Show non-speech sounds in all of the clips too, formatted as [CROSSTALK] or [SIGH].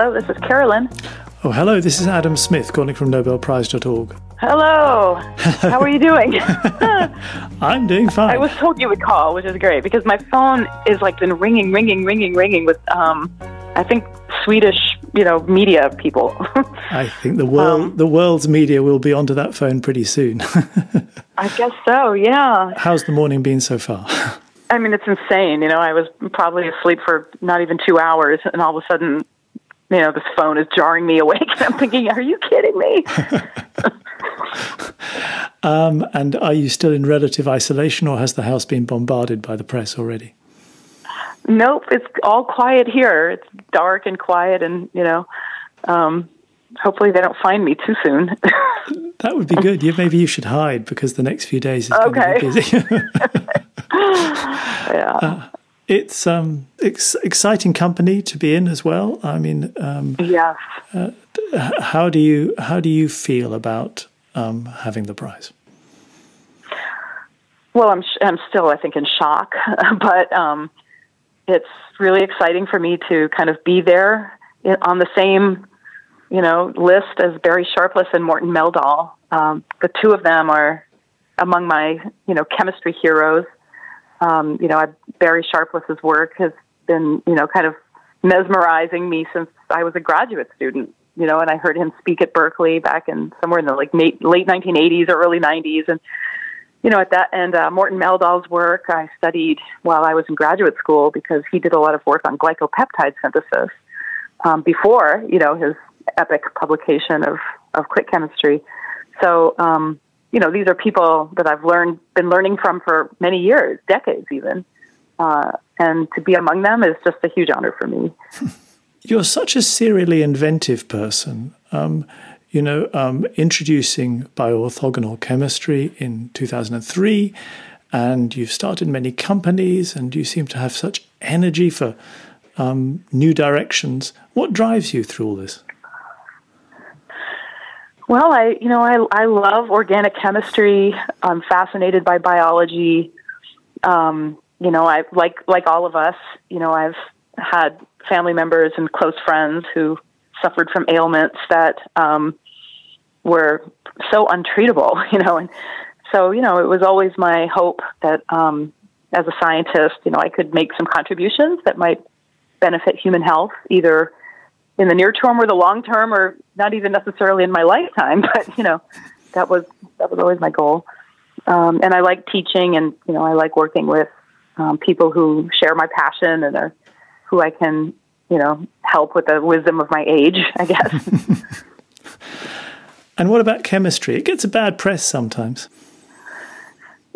Hello, this is Carolyn. Oh, hello, this is Adam Smith calling from NobelPrize.org. Hello. How are you doing? [LAUGHS] [LAUGHS] I'm doing fine. I was told you would call, which is great because my phone is like been ringing, ringing, ringing, ringing with, um, I think Swedish, you know, media people. [LAUGHS] I think the world, um, the world's media will be onto that phone pretty soon. I guess so. Yeah. How's the morning been so far? I mean, it's insane. You know, I was probably asleep for not even two hours, and all of a sudden, you know, this phone is jarring me awake. And I'm thinking, are you kidding me? [LAUGHS] um, and are you still in relative isolation, or has the house been bombarded by the press already? Nope, it's all quiet here. It's dark and quiet, and you know, um, hopefully they don't find me too soon. [LAUGHS] that would be good. Yeah, maybe you should hide because the next few days is okay. going to be busy. [LAUGHS] yeah. Uh, it's um ex- exciting company to be in as well. I mean, um, yes. Uh, how do you how do you feel about um, having the prize? Well, I'm sh- I'm still I think in shock, [LAUGHS] but um, it's really exciting for me to kind of be there on the same you know list as Barry Sharpless and Morten Meldal. Um, the two of them are among my you know chemistry heroes um, you know, I, Barry Sharpless's work has been, you know, kind of mesmerizing me since I was a graduate student. You know, and I heard him speak at Berkeley back in somewhere in the like late 1980s or early 90s, and you know, at that and uh, Morten Meldal's work I studied while I was in graduate school because he did a lot of work on glycopeptide synthesis um, before, you know, his epic publication of of click chemistry. So, um, you know, these are people that I've learned, been learning from for many years, decades even. Uh, and to be among them is just a huge honor for me. [LAUGHS] You're such a serially inventive person. Um, you know, um, introducing bioorthogonal chemistry in 2003, and you've started many companies, and you seem to have such energy for um, new directions. What drives you through all this? Well, I you know I I love organic chemistry. I'm fascinated by biology. Um, you know, I like like all of us. You know, I've had family members and close friends who suffered from ailments that um, were so untreatable. [LAUGHS] You know, and so you know it was always my hope that um, as a scientist, you know, I could make some contributions that might benefit human health, either in the near term or the long term, or not even necessarily in my lifetime. [LAUGHS] But you know, that was that was always my goal. Um, and I like teaching, and you know, I like working with um, people who share my passion and are who I can, you know, help with the wisdom of my age, I guess. [LAUGHS] and what about chemistry? It gets a bad press sometimes.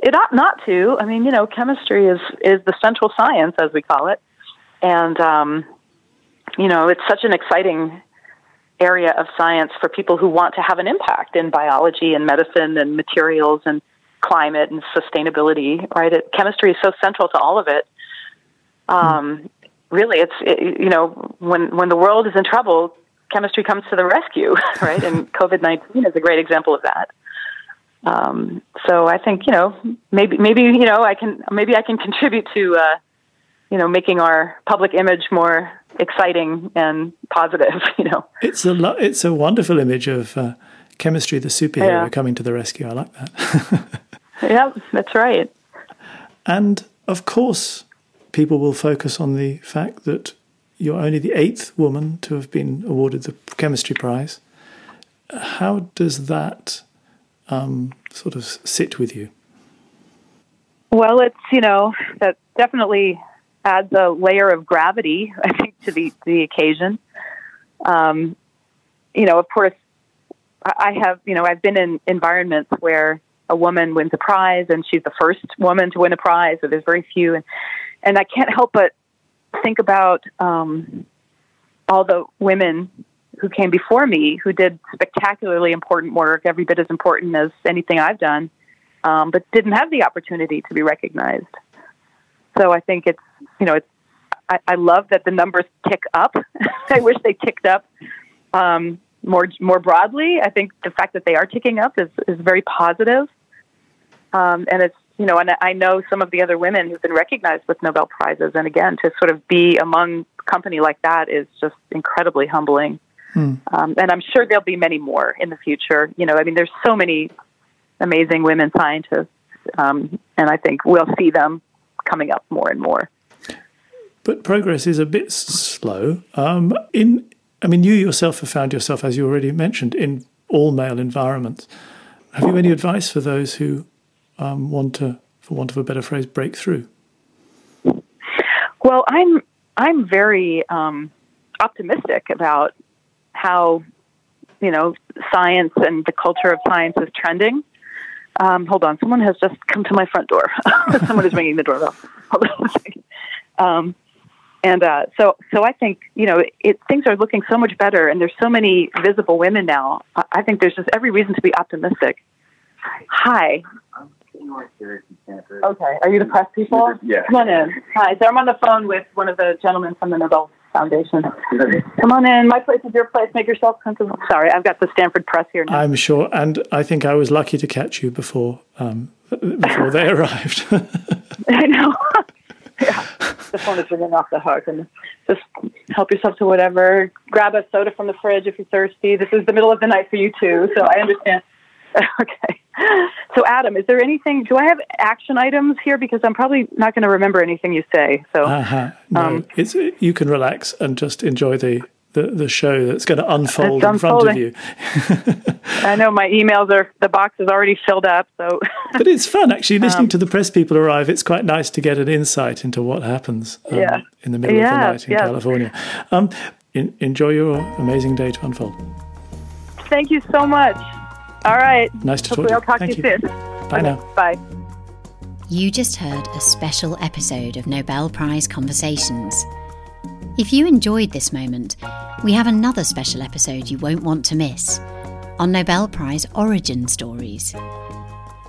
It ought not to. I mean, you know, chemistry is is the central science, as we call it, and um, you know, it's such an exciting area of science for people who want to have an impact in biology and medicine and materials and climate and sustainability, right? It, chemistry is so central to all of it. Um, really, it's, it, you know, when, when the world is in trouble, chemistry comes to the rescue, [LAUGHS] right? And [LAUGHS] COVID 19 is a great example of that. Um, so I think, you know, maybe, maybe, you know, I can, maybe I can contribute to, uh, you know, making our public image more exciting and positive. [LAUGHS] You know, it's a lo- it's a wonderful image of uh, chemistry, the superhero yeah. coming to the rescue. I like that. [LAUGHS] yep, that's right. And of course, people will focus on the fact that you're only the eighth woman to have been awarded the chemistry prize. How does that um, sort of sit with you? Well, it's you know that definitely adds a layer of gravity, I to the the occasion. Um, you know, of course, I have you know I've been in environments where a woman wins a prize and she's the first woman to win a prize, so there's very few, and and I can't help but think about um, all the women who came before me who did spectacularly important work, every bit as important as anything I've done, um, but didn't have the opportunity to be recognized. So I think it's you know it's I, I love that the numbers tick up. [LAUGHS] I wish they ticked up um, more more broadly. I think the fact that they are ticking up is is very positive. Um, and it's you know, and I know some of the other women who've been recognized with Nobel prizes, and again, to sort of be among company like that is just incredibly humbling. Hmm. Um, and I'm sure there'll be many more in the future. You know, I mean, there's so many amazing women scientists, um, and I think we'll see them coming up more and more. But progress is a bit slow. Um, in, I mean, you yourself have found yourself, as you already mentioned, in all male environments. Have you any advice for those who um, want to, for want of a better phrase, break through? Well, I'm I'm very um, optimistic about how you know science and the culture of science is trending. Um, hold on, someone has just come to my front door. [LAUGHS] someone is ringing the doorbell. Hold on a second. Um, and uh, so, so I think you know it, things are looking so much better, and there's so many visible women now. I, I think there's just every reason to be optimistic. Hi. Okay, are you the press people? Yeah. Come on in. Hi. So I'm on the phone with one of the gentlemen from the Nobel Foundation. Come on in. My place is your place. Make yourself comfortable. Sorry, I've got the Stanford Press here now. I'm sure, and I think I was lucky to catch you before um, before they [LAUGHS] arrived. [LAUGHS] I know. [LAUGHS] yeah, the phone is ringing off the hook, and just help yourself to whatever. Grab a soda from the fridge if you're thirsty. This is the middle of the night for you too, so I understand. [LAUGHS] Okay. So, Adam, is there anything? Do I have action items here? Because I'm probably not going to remember anything you say. So, uh-huh. no, um, you can relax and just enjoy the the, the show that's going to unfold in front of you. [LAUGHS] I know my emails are the box is already filled up, so. [LAUGHS] but it's fun actually listening um, to the press people arrive. It's quite nice to get an insight into what happens um, yeah. in the middle of the night in California. Um, in, enjoy your amazing day to unfold. Thank you so much. All right. Nice to Hopefully talk I'll talk Thank to you, you soon. Bye now. Bye. You just heard a special episode of Nobel Prize Conversations. If you enjoyed this moment, we have another special episode you won't want to miss on Nobel Prize origin stories.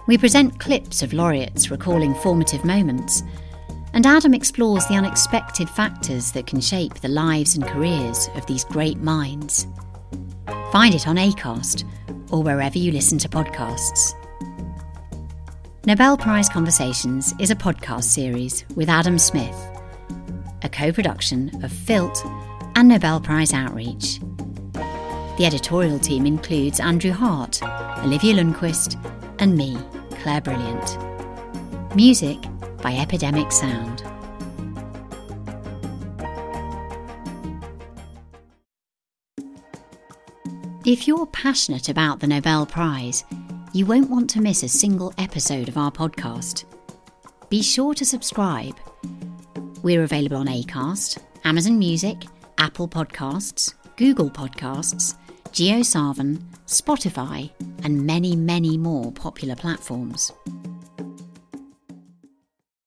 We present clips of laureates recalling formative moments, and Adam explores the unexpected factors that can shape the lives and careers of these great minds. Find it on ACAST or wherever you listen to podcasts. Nobel Prize Conversations is a podcast series with Adam Smith, a co production of FILT and Nobel Prize Outreach. The editorial team includes Andrew Hart, Olivia Lundqvist, and me, Clare Brilliant. Music by Epidemic Sound. If you're passionate about the Nobel Prize, you won't want to miss a single episode of our podcast. Be sure to subscribe. We're available on Acast, Amazon Music, Apple Podcasts, Google Podcasts, JioSaavn, Spotify, and many, many more popular platforms.